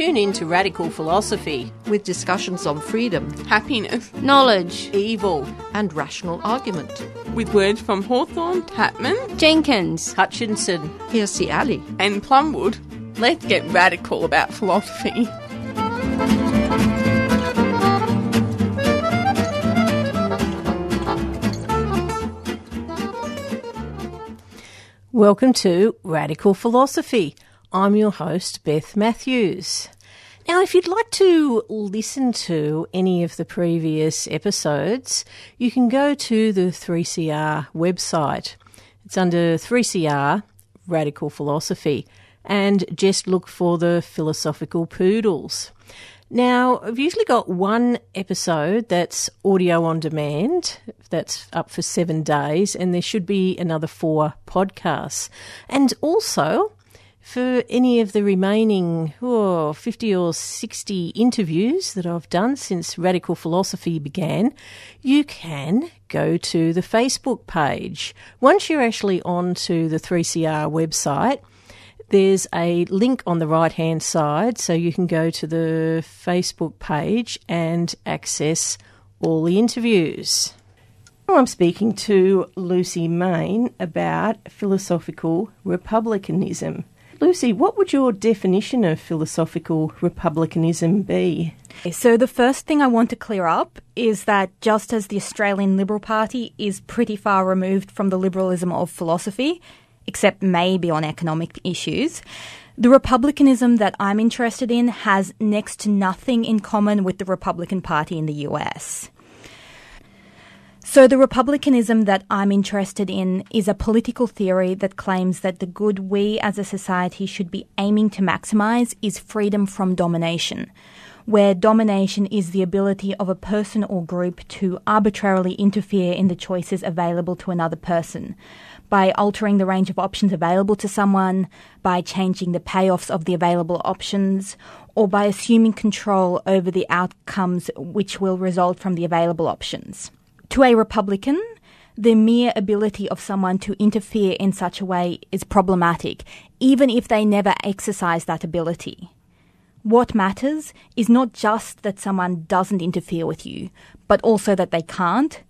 Tune in to Radical Philosophy with discussions on freedom, happiness, knowledge, evil, and rational argument. With words from Hawthorne, Tatman, Jenkins, Hutchinson, Hirsi Ali, and Plumwood. Let's get radical about philosophy. Welcome to Radical Philosophy. I'm your host, Beth Matthews. Now, if you'd like to listen to any of the previous episodes, you can go to the 3CR website. It's under 3CR Radical Philosophy and just look for the philosophical poodles. Now, I've usually got one episode that's audio on demand, that's up for seven days, and there should be another four podcasts. And also, for any of the remaining oh, 50 or 60 interviews that I've done since Radical Philosophy began, you can go to the Facebook page. Once you're actually on to the 3CR website, there's a link on the right hand side, so you can go to the Facebook page and access all the interviews. I'm speaking to Lucy Main about philosophical republicanism. Lucy, what would your definition of philosophical republicanism be? So, the first thing I want to clear up is that just as the Australian Liberal Party is pretty far removed from the liberalism of philosophy, except maybe on economic issues. The republicanism that I'm interested in has next to nothing in common with the Republican Party in the US. So, the republicanism that I'm interested in is a political theory that claims that the good we as a society should be aiming to maximize is freedom from domination, where domination is the ability of a person or group to arbitrarily interfere in the choices available to another person by altering the range of options available to someone, by changing the payoffs of the available options, or by assuming control over the outcomes which will result from the available options. To a Republican, the mere ability of someone to interfere in such a way is problematic, even if they never exercise that ability. What matters is not just that someone doesn't interfere with you, but also that they can't,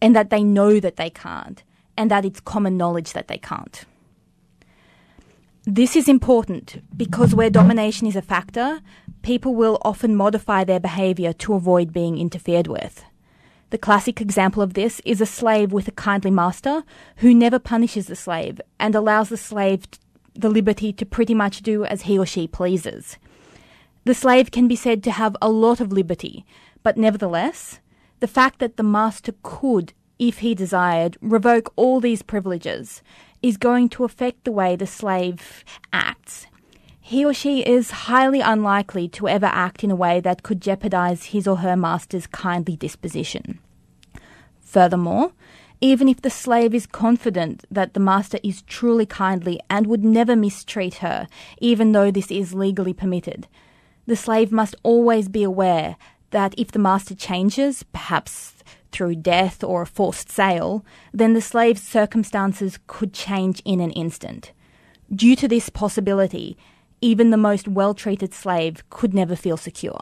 and that they know that they can't, and that it's common knowledge that they can't. This is important because where domination is a factor, people will often modify their behaviour to avoid being interfered with. The classic example of this is a slave with a kindly master who never punishes the slave and allows the slave the liberty to pretty much do as he or she pleases. The slave can be said to have a lot of liberty, but nevertheless, the fact that the master could, if he desired, revoke all these privileges is going to affect the way the slave acts. He or she is highly unlikely to ever act in a way that could jeopardize his or her master's kindly disposition. Furthermore, even if the slave is confident that the master is truly kindly and would never mistreat her, even though this is legally permitted, the slave must always be aware that if the master changes, perhaps through death or a forced sale, then the slave's circumstances could change in an instant. Due to this possibility, even the most well treated slave could never feel secure.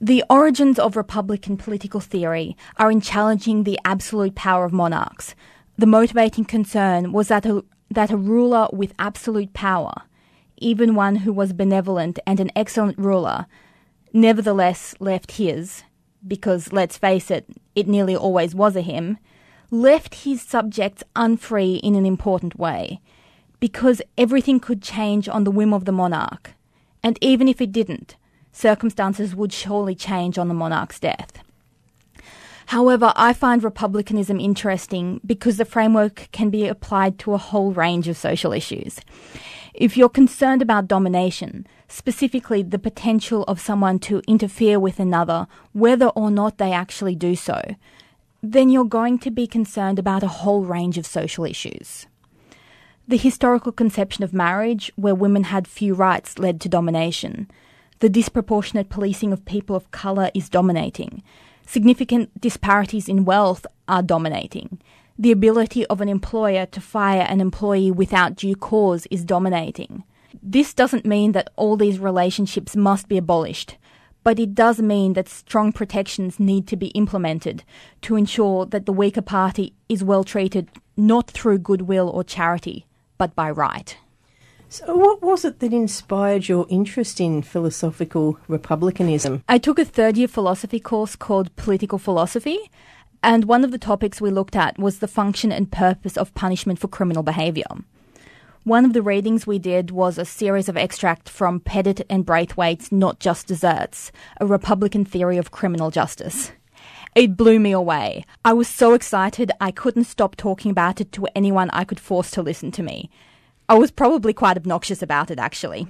The origins of Republican political theory are in challenging the absolute power of monarchs. The motivating concern was that a, that a ruler with absolute power, even one who was benevolent and an excellent ruler, nevertheless left his, because let's face it, it nearly always was a him, left his subjects unfree in an important way, because everything could change on the whim of the monarch. And even if it didn't, circumstances would surely change on the monarch's death. However, I find republicanism interesting because the framework can be applied to a whole range of social issues. If you're concerned about domination, specifically the potential of someone to interfere with another, whether or not they actually do so, then you're going to be concerned about a whole range of social issues. The historical conception of marriage, where women had few rights, led to domination. The disproportionate policing of people of colour is dominating. Significant disparities in wealth are dominating. The ability of an employer to fire an employee without due cause is dominating. This doesn't mean that all these relationships must be abolished, but it does mean that strong protections need to be implemented to ensure that the weaker party is well treated not through goodwill or charity, but by right. So, what was it that inspired your interest in philosophical republicanism? I took a third year philosophy course called Political Philosophy, and one of the topics we looked at was the function and purpose of punishment for criminal behaviour. One of the readings we did was a series of extracts from Pettit and Braithwaite's Not Just Deserts, a Republican theory of criminal justice. It blew me away. I was so excited I couldn't stop talking about it to anyone I could force to listen to me. I was probably quite obnoxious about it, actually.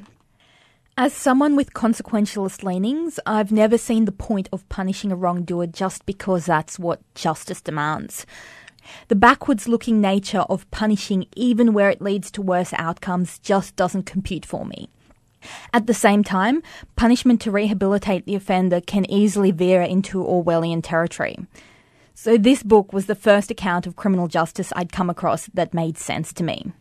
As someone with consequentialist leanings, I've never seen the point of punishing a wrongdoer just because that's what justice demands. The backwards looking nature of punishing, even where it leads to worse outcomes, just doesn't compute for me. At the same time, punishment to rehabilitate the offender can easily veer into Orwellian territory. So, this book was the first account of criminal justice I'd come across that made sense to me.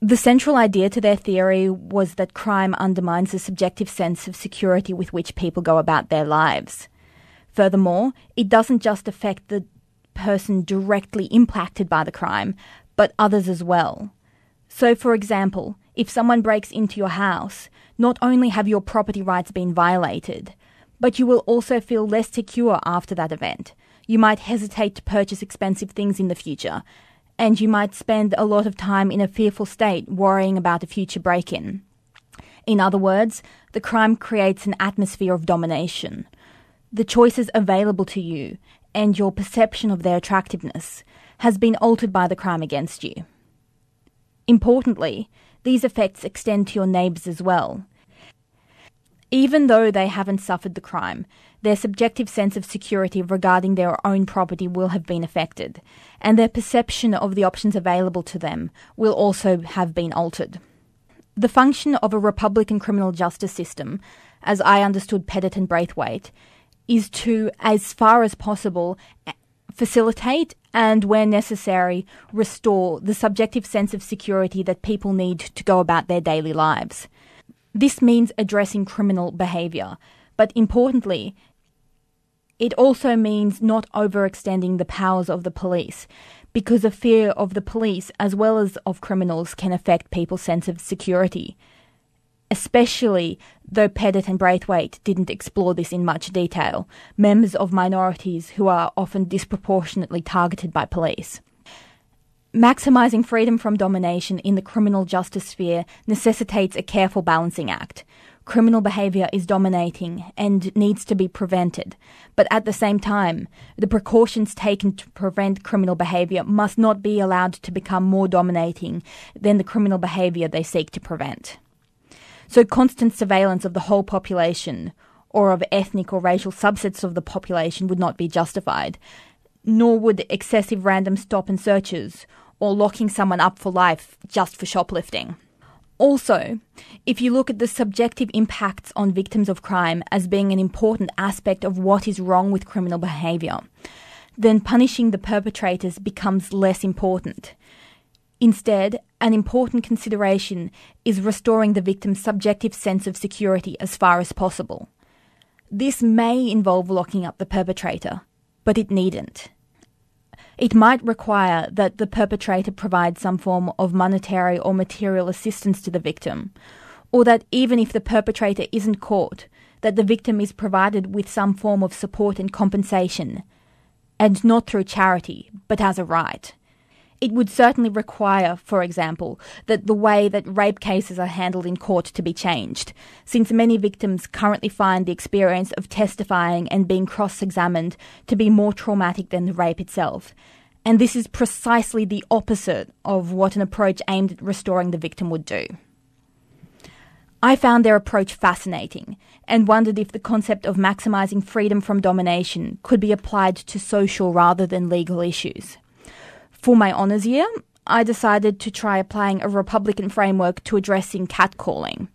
The central idea to their theory was that crime undermines the subjective sense of security with which people go about their lives. Furthermore, it doesn't just affect the person directly impacted by the crime, but others as well. So, for example, if someone breaks into your house, not only have your property rights been violated, but you will also feel less secure after that event. You might hesitate to purchase expensive things in the future, and you might spend a lot of time in a fearful state worrying about a future break in. In other words, the crime creates an atmosphere of domination. The choices available to you and your perception of their attractiveness has been altered by the crime against you. Importantly, these effects extend to your neighbours as well. Even though they haven't suffered the crime, their subjective sense of security regarding their own property will have been affected, and their perception of the options available to them will also have been altered. The function of a Republican criminal justice system, as I understood Pettit and Braithwaite, is to, as far as possible, facilitate and, where necessary, restore the subjective sense of security that people need to go about their daily lives. This means addressing criminal behaviour, but importantly, it also means not overextending the powers of the police, because a fear of the police as well as of criminals can affect people's sense of security especially though Pettit and Braithwaite didn't explore this in much detail, members of minorities who are often disproportionately targeted by police. Maximising freedom from domination in the criminal justice sphere necessitates a careful balancing act. Criminal behaviour is dominating and needs to be prevented, but at the same time, the precautions taken to prevent criminal behaviour must not be allowed to become more dominating than the criminal behaviour they seek to prevent. So constant surveillance of the whole population or of ethnic or racial subsets of the population would not be justified, nor would excessive random stop and searches or locking someone up for life just for shoplifting. Also, if you look at the subjective impacts on victims of crime as being an important aspect of what is wrong with criminal behaviour, then punishing the perpetrators becomes less important. Instead, an important consideration is restoring the victim's subjective sense of security as far as possible. This may involve locking up the perpetrator, but it needn't. It might require that the perpetrator provide some form of monetary or material assistance to the victim, or that even if the perpetrator isn't caught, that the victim is provided with some form of support and compensation, and not through charity, but as a right. It would certainly require, for example, that the way that rape cases are handled in court to be changed, since many victims currently find the experience of testifying and being cross examined to be more traumatic than the rape itself. And this is precisely the opposite of what an approach aimed at restoring the victim would do. I found their approach fascinating and wondered if the concept of maximising freedom from domination could be applied to social rather than legal issues. For my honours year, I decided to try applying a Republican framework to addressing catcalling.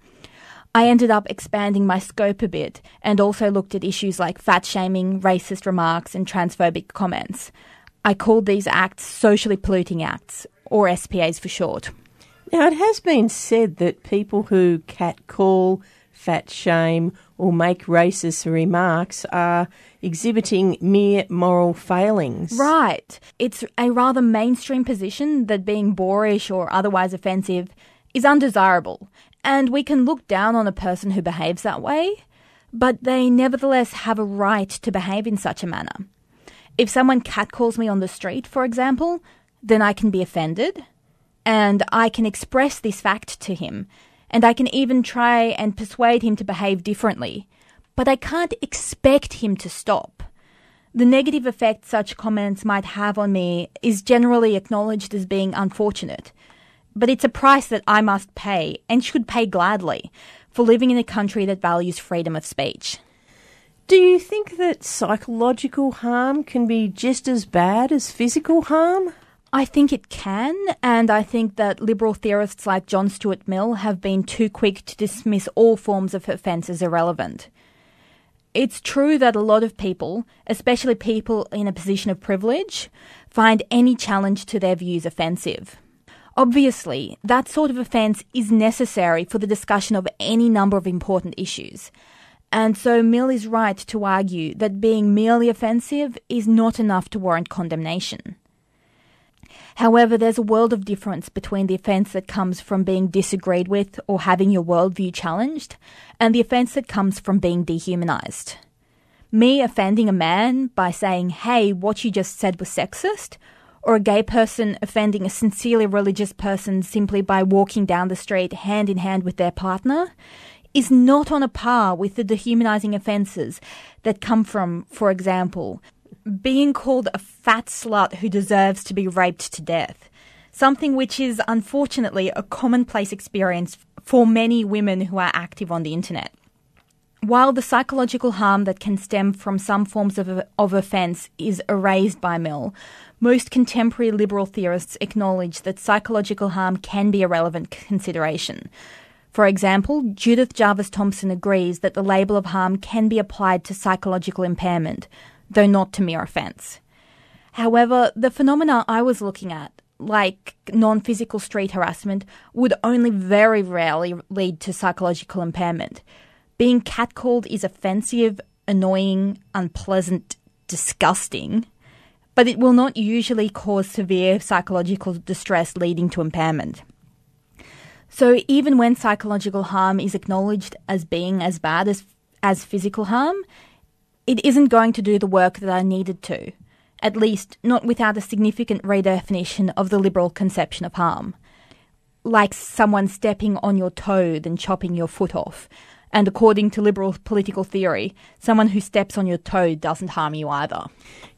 I ended up expanding my scope a bit and also looked at issues like fat shaming, racist remarks, and transphobic comments. I called these acts socially polluting acts, or SPAs for short. Now, it has been said that people who catcall, fat shame, or make racist remarks are exhibiting mere moral failings. Right. It's a rather mainstream position that being boorish or otherwise offensive is undesirable, and we can look down on a person who behaves that way, but they nevertheless have a right to behave in such a manner. If someone catcalls me on the street, for example, then I can be offended, and I can express this fact to him, and I can even try and persuade him to behave differently, but I can't expect him to stop. The negative effect such comments might have on me is generally acknowledged as being unfortunate, but it's a price that I must pay, and should pay gladly, for living in a country that values freedom of speech. Do you think that psychological harm can be just as bad as physical harm? I think it can, and I think that liberal theorists like John Stuart Mill have been too quick to dismiss all forms of offence as irrelevant. It's true that a lot of people, especially people in a position of privilege, find any challenge to their views offensive. Obviously, that sort of offence is necessary for the discussion of any number of important issues. And so Mill is right to argue that being merely offensive is not enough to warrant condemnation. However, there's a world of difference between the offence that comes from being disagreed with or having your worldview challenged, and the offence that comes from being dehumanised. Me offending a man by saying, hey, what you just said was sexist, or a gay person offending a sincerely religious person simply by walking down the street hand in hand with their partner, is not on a par with the dehumanising offences that come from, for example, being called a fat slut who deserves to be raped to death. Something which is unfortunately a commonplace experience for many women who are active on the internet. While the psychological harm that can stem from some forms of, of offence is erased by Mill, most contemporary liberal theorists acknowledge that psychological harm can be a relevant consideration. For example, Judith Jarvis Thomson agrees that the label of harm can be applied to psychological impairment, though not to mere offence. However, the phenomena I was looking at, like non physical street harassment, would only very rarely lead to psychological impairment. Being catcalled is offensive, annoying, unpleasant, disgusting, but it will not usually cause severe psychological distress leading to impairment. So even when psychological harm is acknowledged as being as bad as as physical harm, it isn't going to do the work that I needed to, at least not without a significant redefinition of the liberal conception of harm. Like someone stepping on your toe then chopping your foot off. And according to liberal political theory, someone who steps on your toe doesn't harm you either.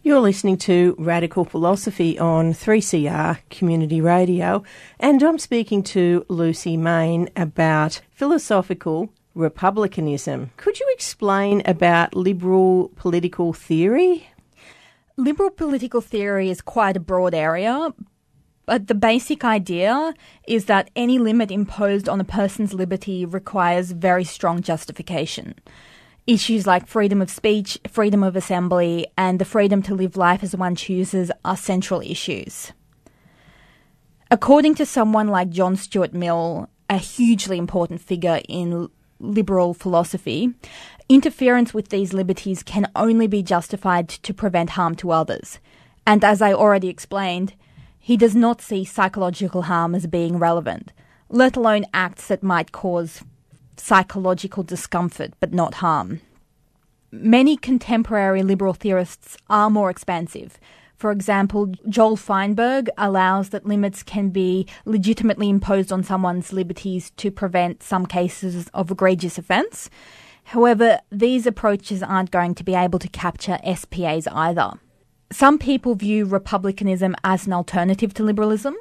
You're listening to Radical Philosophy on 3CR Community Radio, and I'm speaking to Lucy Main about philosophical republicanism. Could you explain about liberal political theory? Liberal political theory is quite a broad area, but the basic idea is that any limit imposed on a person's liberty requires very strong justification. Issues like freedom of speech, freedom of assembly, and the freedom to live life as one chooses are central issues. According to someone like John Stuart Mill, a hugely important figure in liberal philosophy, interference with these liberties can only be justified to prevent harm to others. And as I already explained, he does not see psychological harm as being relevant, let alone acts that might cause psychological discomfort but not harm. Many contemporary liberal theorists are more expansive. For example, Joel Feinberg allows that limits can be legitimately imposed on someone's liberties to prevent some cases of egregious offence. However, these approaches aren't going to be able to capture SPAs either. Some people view republicanism as an alternative to liberalism.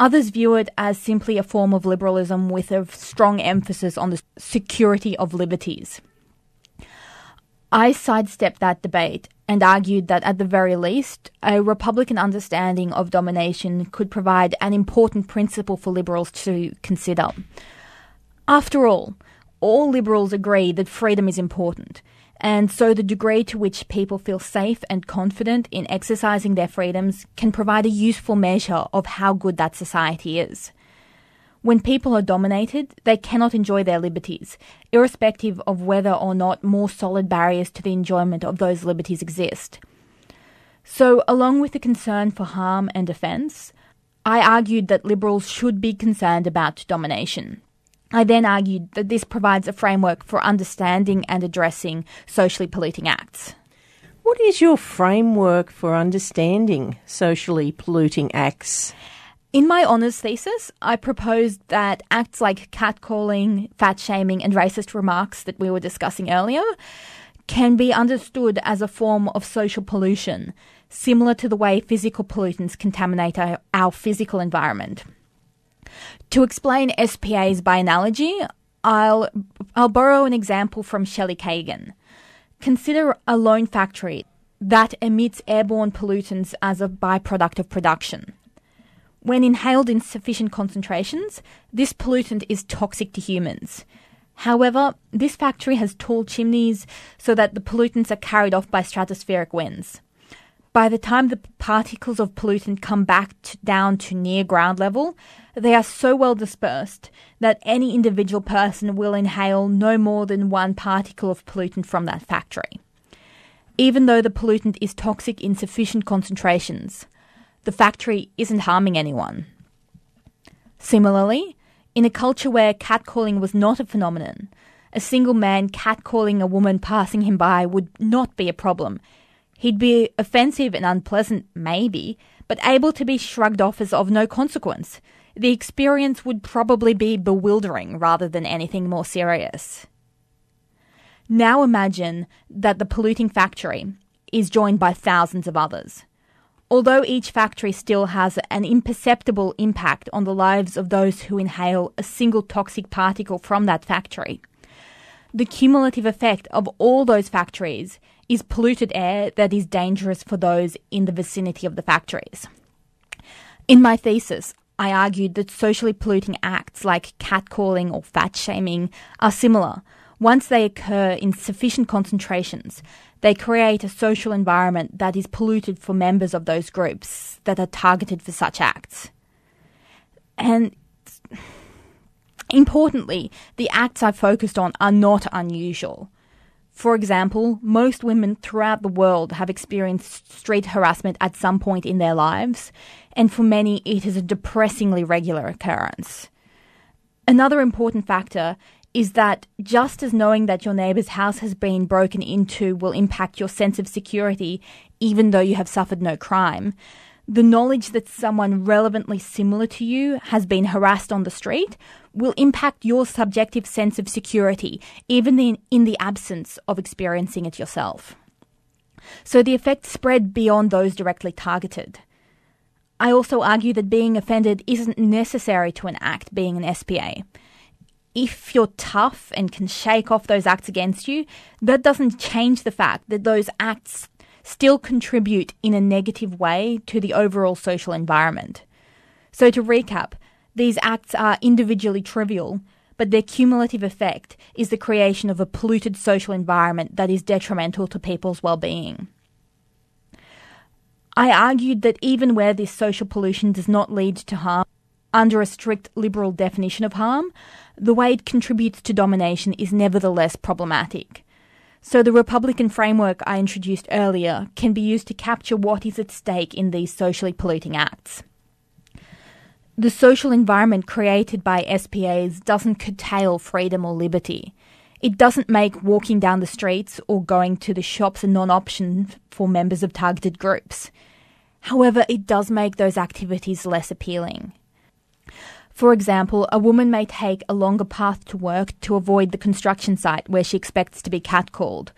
Others view it as simply a form of liberalism with a strong emphasis on the security of liberties. I sidestepped that debate and argued that at the very least, a Republican understanding of domination could provide an important principle for liberals to consider. After all, all liberals agree that freedom is important, and so the degree to which people feel safe and confident in exercising their freedoms can provide a useful measure of how good that society is. When people are dominated, they cannot enjoy their liberties, irrespective of whether or not more solid barriers to the enjoyment of those liberties exist. So, along with the concern for harm and offence, I argued that liberals should be concerned about domination. I then argued that this provides a framework for understanding and addressing socially polluting acts. What is your framework for understanding socially polluting acts? In my honours thesis, I proposed that acts like catcalling, fat shaming, and racist remarks that we were discussing earlier can be understood as a form of social pollution, similar to the way physical pollutants contaminate our, our physical environment. To explain SPAs by analogy, I'll, I'll borrow an example from Shelley Kagan. Consider a lone factory that emits airborne pollutants as a byproduct of production. When inhaled in sufficient concentrations, this pollutant is toxic to humans. However, this factory has tall chimneys so that the pollutants are carried off by stratospheric winds. By the time the particles of pollutant come back to, down to near ground level, they are so well dispersed that any individual person will inhale no more than one particle of pollutant from that factory. Even though the pollutant is toxic in sufficient concentrations, the factory isn't harming anyone. Similarly, in a culture where catcalling was not a phenomenon, a single man catcalling a woman passing him by would not be a problem He'd be offensive and unpleasant, maybe, but able to be shrugged off as of no consequence. The experience would probably be bewildering rather than anything more serious. Now imagine that the polluting factory is joined by thousands of others. Although each factory still has an imperceptible impact on the lives of those who inhale a single toxic particle from that factory, the cumulative effect of all those factories is polluted air that is dangerous for those in the vicinity of the factories. In my thesis, I argued that socially polluting acts like catcalling or fat shaming are similar. Once they occur in sufficient concentrations, they create a social environment that is polluted for members of those groups that are targeted for such acts. And importantly, the acts I've focused on are not unusual. For example, most women throughout the world have experienced street harassment at some point in their lives, and for many, it is a depressingly regular occurrence. Another important factor is that just as knowing that your neighbour's house has been broken into will impact your sense of security, even though you have suffered no crime, the knowledge that someone relevantly similar to you has been harassed on the street will impact your subjective sense of security, even in, in the absence of experiencing it yourself. So the effects spread beyond those directly targeted. I also argue that being offended isn't necessary to an act being an SPA. If you're tough and can shake off those acts against you, that doesn't change the fact that those acts still contribute in a negative way to the overall social environment. So, to recap, these acts are individually trivial, but their cumulative effect is the creation of a polluted social environment that is detrimental to people's well-being. I argued that even where this social pollution does not lead to harm, under a strict liberal definition of harm, the way it contributes to domination is nevertheless problematic. So the Republican framework I introduced earlier can be used to capture what is at stake in these socially polluting acts. The social environment created by SPAs doesn't curtail freedom or liberty. It doesn't make walking down the streets or going to the shops a non option for members of targeted groups. However, it does make those activities less appealing. For example, a woman may take a longer path to work to avoid the construction site where she expects to be catcalled.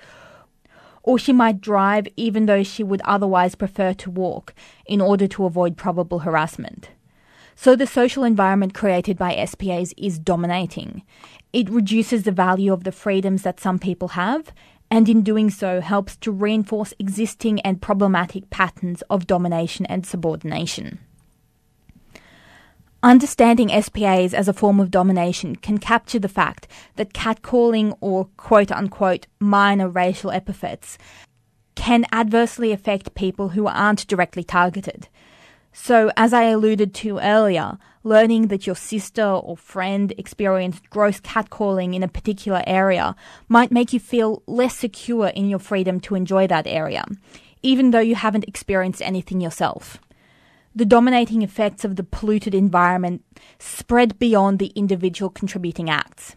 Or she might drive even though she would otherwise prefer to walk in order to avoid probable harassment. So the social environment created by SPAs is dominating. It reduces the value of the freedoms that some people have, and in doing so helps to reinforce existing and problematic patterns of domination and subordination. Understanding SPAs as a form of domination can capture the fact that catcalling or quote unquote minor racial epithets can adversely affect people who aren't directly targeted. So, as I alluded to earlier, learning that your sister or friend experienced gross catcalling in a particular area might make you feel less secure in your freedom to enjoy that area, even though you haven't experienced anything yourself. The dominating effects of the polluted environment spread beyond the individual contributing acts.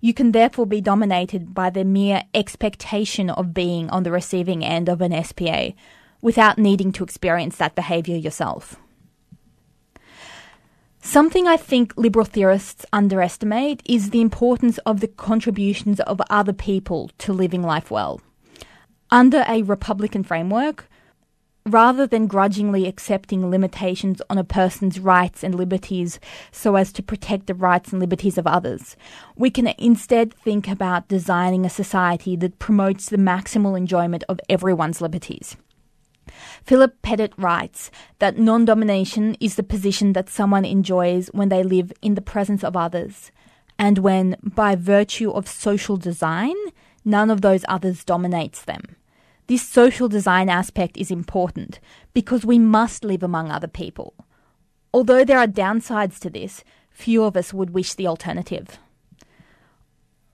You can therefore be dominated by the mere expectation of being on the receiving end of an SPA without needing to experience that behaviour yourself. Something I think liberal theorists underestimate is the importance of the contributions of other people to living life well. Under a Republican framework, rather than grudgingly accepting limitations on a person's rights and liberties so as to protect the rights and liberties of others, we can instead think about designing a society that promotes the maximal enjoyment of everyone's liberties. Philip Pettit writes that non domination is the position that someone enjoys when they live in the presence of others, and when, by virtue of social design, none of those others dominates them. This social design aspect is important because we must live among other people. Although there are downsides to this, few of us would wish the alternative.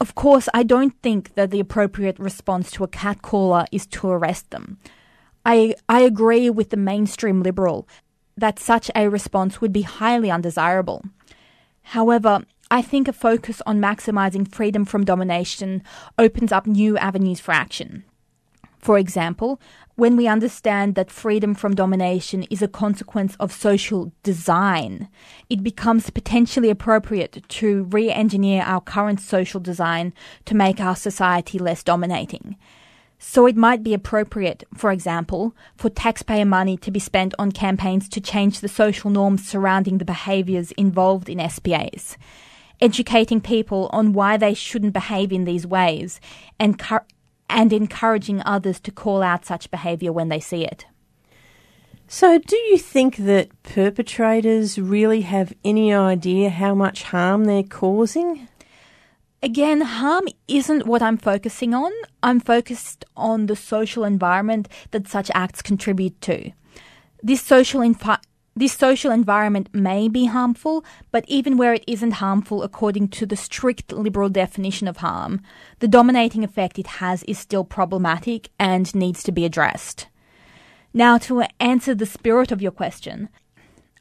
Of course, I don't think that the appropriate response to a catcaller is to arrest them. I, I agree with the mainstream liberal that such a response would be highly undesirable. However, I think a focus on maximising freedom from domination opens up new avenues for action. For example, when we understand that freedom from domination is a consequence of social design, it becomes potentially appropriate to re engineer our current social design to make our society less dominating. So it might be appropriate, for example, for taxpayer money to be spent on campaigns to change the social norms surrounding the behaviours involved in SPAs, educating people on why they shouldn't behave in these ways, and, and encouraging others to call out such behaviour when they see it. So, do you think that perpetrators really have any idea how much harm they're causing? Again, harm isn't what I'm focusing on. I'm focused on the social environment that such acts contribute to. This social infi- this social environment may be harmful, but even where it isn't harmful according to the strict liberal definition of harm, the dominating effect it has is still problematic and needs to be addressed. Now, to answer the spirit of your question,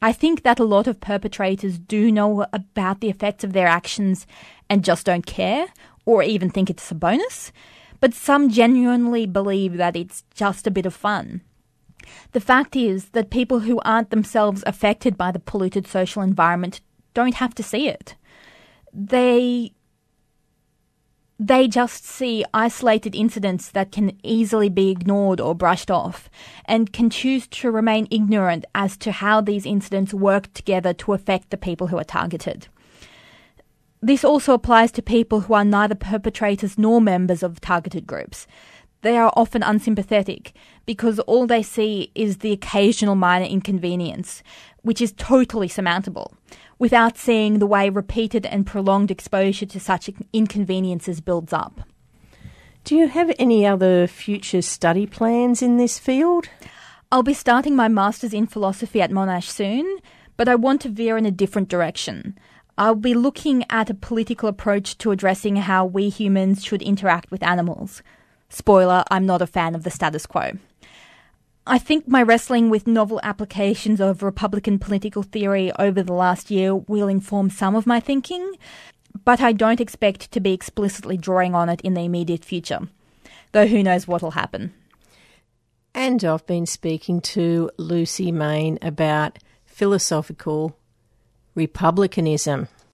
I think that a lot of perpetrators do know about the effects of their actions and just don't care, or even think it's a bonus, but some genuinely believe that it's just a bit of fun. The fact is that people who aren't themselves affected by the polluted social environment don't have to see it. They they just see isolated incidents that can easily be ignored or brushed off, and can choose to remain ignorant as to how these incidents work together to affect the people who are targeted. This also applies to people who are neither perpetrators nor members of targeted groups. They are often unsympathetic because all they see is the occasional minor inconvenience, which is totally surmountable without seeing the way repeated and prolonged exposure to such inconveniences builds up. Do you have any other future study plans in this field? I'll be starting my master's in philosophy at Monash soon, but I want to veer in a different direction. I'll be looking at a political approach to addressing how we humans should interact with animals. Spoiler, I'm not a fan of the status quo. I think my wrestling with novel applications of Republican political theory over the last year will inform some of my thinking, but I don't expect to be explicitly drawing on it in the immediate future. Though who knows what'll happen. And I've been speaking to Lucy Main about philosophical republicanism.